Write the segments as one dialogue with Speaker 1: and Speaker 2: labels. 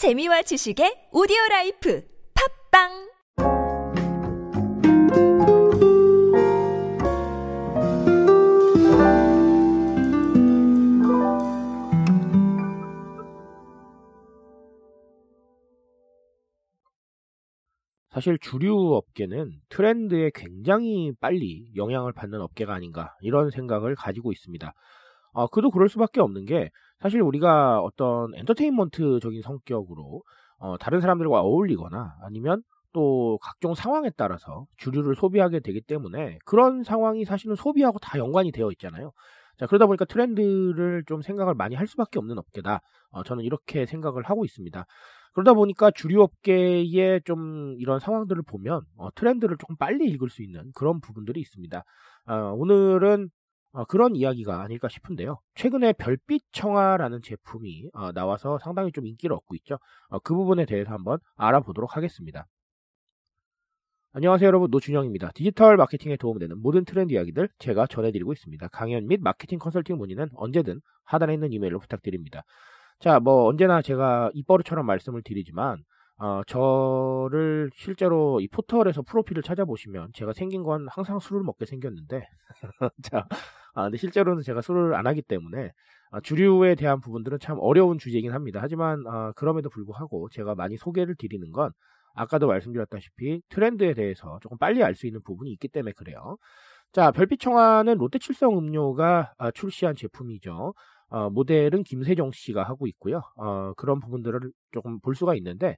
Speaker 1: 재미와 지식의 오디오 라이프 팟빵
Speaker 2: 사실 주류 업계는 트렌드에 굉장히 빨리 영향을 받는 업계가 아닌가 이런 생각을 가지고 있습니다. 어, 그도 그럴 수밖에 없는 게 사실 우리가 어떤 엔터테인먼트적인 성격으로 어, 다른 사람들과 어울리거나 아니면 또 각종 상황에 따라서 주류를 소비하게 되기 때문에 그런 상황이 사실은 소비하고 다 연관이 되어 있잖아요. 자, 그러다 보니까 트렌드를 좀 생각을 많이 할 수밖에 없는 업계다. 어, 저는 이렇게 생각을 하고 있습니다. 그러다 보니까 주류 업계의 좀 이런 상황들을 보면 어, 트렌드를 조금 빨리 읽을 수 있는 그런 부분들이 있습니다. 어, 오늘은 어, 그런 이야기가 아닐까 싶은데요. 최근에 별빛 청아라는 제품이 어, 나와서 상당히 좀 인기를 얻고 있죠. 어, 그 부분에 대해서 한번 알아보도록 하겠습니다. 안녕하세요 여러분 노준영입니다. 디지털 마케팅에 도움되는 모든 트렌드 이야기들 제가 전해드리고 있습니다. 강연 및 마케팅 컨설팅 문의는 언제든 하단에 있는 이메일로 부탁드립니다. 자, 뭐 언제나 제가 입버릇처럼 말씀을 드리지만 어, 저를 실제로 이 포털에서 프로필을 찾아보시면 제가 생긴 건 항상 술을 먹게 생겼는데 자, 아, 근데 실제로는 제가 술을 안 하기 때문에 아, 주류에 대한 부분들은 참 어려운 주제이긴 합니다. 하지만 아, 그럼에도 불구하고 제가 많이 소개를 드리는 건 아까도 말씀드렸다시피 트렌드에 대해서 조금 빨리 알 수 있는 부분이 있기 때문에 그래요. 자, 별빛청아는 롯데칠성 음료가 아, 출시한 제품이죠. 어, 모델은 김세정 씨가 하고 있고요. 어, 그런 부분들을 조금 볼 수가 있는데 어,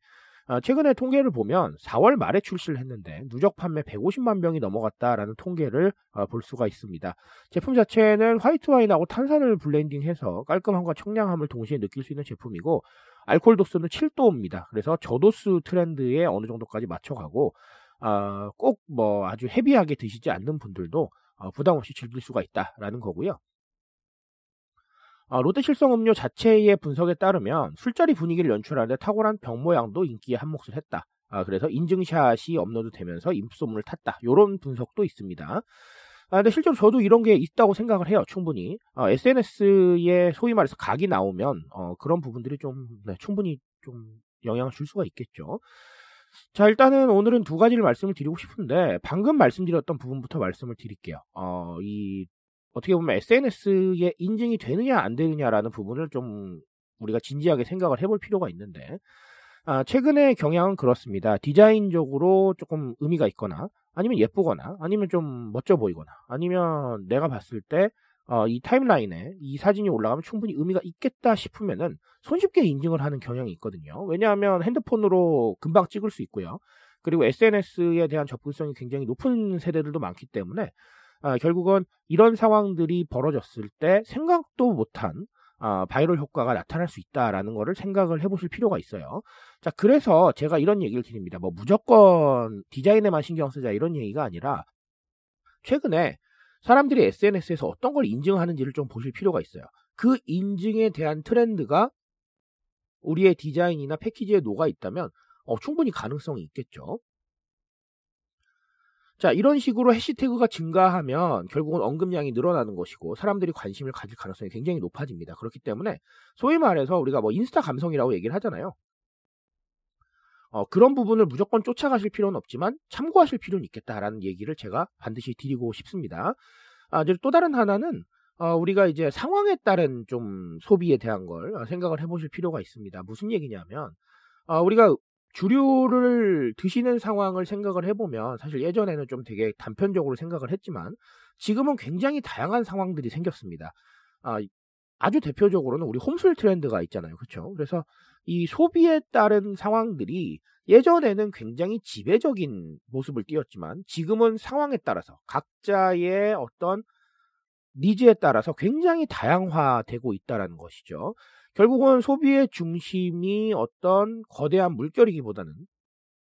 Speaker 2: 최근에 통계를 보면 4월 말에 출시를 했는데 누적 판매 150만 병이 넘어갔다라는 통계를 어, 볼 수가 있습니다. 제품 자체는 화이트 와인하고 탄산을 블렌딩해서 깔끔함과 청량함을 동시에 느낄 수 있는 제품이고 알코올 도수는 7도입니다. 그래서 저도수 트렌드에 어느 정도까지 맞춰가고 어, 꼭뭐 아주 헤비하게 드시지 않는 분들도 어, 부담 없이 즐길 수가 있다라는 거고요. 아, 롯데 실성 음료 자체의 분석에 따르면 술자리 분위기를 연출하는데 탁월한 병 모양도 인기에 한몫을 했다. 아, 그래서 인증샷이 업로드되면서 입소문을 탔다. 이런 분석도 있습니다. 아, 근데 실제로 저도 이런 게 있다고 생각을 해요. 충분히. 어, SNS에 소위 말해서 각이 나오면 어, 그런 부분들이 좀 네, 충분히 좀 영향을 줄 수가 있겠죠. 자, 일단은 오늘은 두 가지를 말씀을 드리고 싶은데 방금 말씀드렸던 부분부터 말씀을 드릴게요. 어, 이 어떻게 보면 SNS에 인증이 되느냐 안 되느냐라는 부분을 좀 우리가 진지하게 생각을 해볼 필요가 있는데 아, 최근의 경향은 그렇습니다. 디자인적으로 조금 의미가 있거나 아니면 예쁘거나 아니면 좀 멋져 보이거나 아니면 내가 봤을 때 어, 이 타임라인에 이 사진이 올라가면 충분히 의미가 있겠다 싶으면은 손쉽게 인증을 하는 경향이 있거든요. 왜냐하면 핸드폰으로 금방 찍을 수 있고요. 그리고 SNS에 대한 접근성이 굉장히 높은 세대들도 많기 때문에 아, 결국은 이런 상황들이 벌어졌을 때 생각도 못한 아, 바이럴 효과가 나타날 수 있다라는 것을 생각을 해보실 필요가 있어요. 자, 그래서 제가 이런 얘기를 드립니다. 뭐 무조건 디자인에만 신경 쓰자 이런 얘기가 아니라 최근에 사람들이 SNS에서 어떤 걸 인증하는지를 좀 보실 필요가 있어요. 그 인증에 대한 트렌드가 우리의 디자인이나 패키지에 녹아 있다면 어, 충분히 가능성이 있겠죠. 자, 이런 식으로 해시태그가 증가하면 결국은 언급량이 늘어나는 것이고 사람들이 관심을 가질 가능성이 굉장히 높아집니다. 그렇기 때문에 소위 말해서 우리가 뭐 인스타 감성이라고 얘기를 하잖아요. 어, 그런 부분을 무조건 쫓아가실 필요는 없지만 참고하실 필요는 있겠다라는 얘기를 제가 반드시 드리고 싶습니다. 아, 또 다른 하나는 어, 우리가 이제 상황에 따른 좀 소비에 대한 걸 생각을 해보실 필요가 있습니다. 무슨 얘기냐면 어, 우리가 주류를 드시는 상황을 생각을 해보면 사실 예전에는 좀 되게 단편적으로 생각을 했지만 지금은 굉장히 다양한 상황들이 생겼습니다. 아, 아주 대표적으로는 우리 홈술 트렌드가 있잖아요. 그렇죠? 그래서 이 소비에 따른 상황들이 예전에는 굉장히 지배적인 모습을 띄었지만 지금은 상황에 따라서 각자의 어떤 니즈에 따라서 굉장히 다양화되고 있다라는 것이죠. 결국은 소비의 중심이 어떤 거대한 물결이기보다는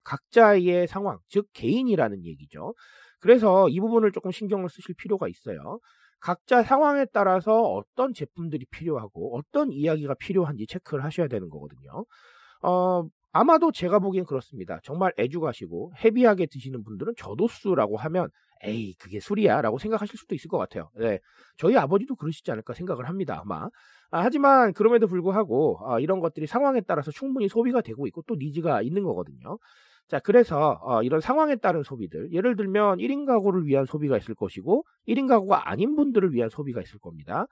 Speaker 2: 각자의 상황, 즉 개인이라는 얘기죠. 그래서 이 부분을 조금 신경을 쓰실 필요가 있어요. 각자 상황에 따라서 어떤 제품들이 필요하고 어떤 이야기가 필요한지 체크를 하셔야 되는 거거든요. 어, 아마도 제가 보기엔 그렇습니다. 정말 애주가시고 헤비하게 드시는 분들은 저도수라고 하면 에이 그게 술이야 라고 생각하실 수도 있을 것 같아요. 네, 저희 아버지도 그러시지 않을까 생각을 합니다. 아마 아, 하지만 그럼에도 불구하고 아, 이런 것들이 상황에 따라서 충분히 소비가 되고 있고 또 니즈가 있는 거거든요. 자, 그래서 어, 이런 상황에 따른 소비들, 예를 들면 1인 가구를 위한 소비가 있을 것이고 1인 가구가 아닌 분들을 위한 소비가 있을 겁니다.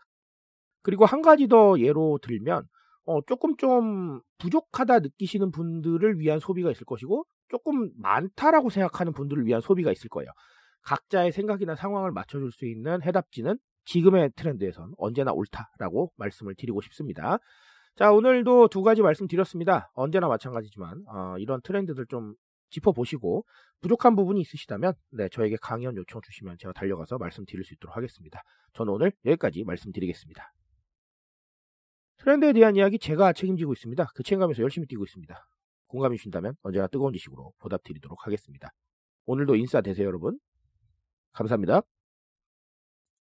Speaker 2: 그리고 한 가지 더 예로 들면 어, 조금 좀 부족하다 느끼시는 분들을 위한 소비가 있을 것이고 조금 많다라고 생각하는 분들을 위한 소비가 있을 거예요. 각자의 생각이나 상황을 맞춰줄 수 있는 해답지는 지금의 트렌드에선 언제나 옳다라고 말씀을 드리고 싶습니다. 자, 오늘도 두 가지 말씀드렸습니다. 언제나 마찬가지지만 어, 이런 트렌드들 좀 짚어보시고 부족한 부분이 있으시다면 네, 저에게 강연 요청 주시면 제가 달려가서 말씀드릴 수 있도록 하겠습니다. 저는 오늘 여기까지 말씀드리겠습니다. 트렌드에 대한 이야기 제가 책임지고 있습니다. 그 책임감에서 열심히 뛰고 있습니다. 공감해 주신다면 언제나 뜨거운 지식으로 보답드리도록 하겠습니다. 오늘도 인싸 되세요, 여러분. 감사합니다.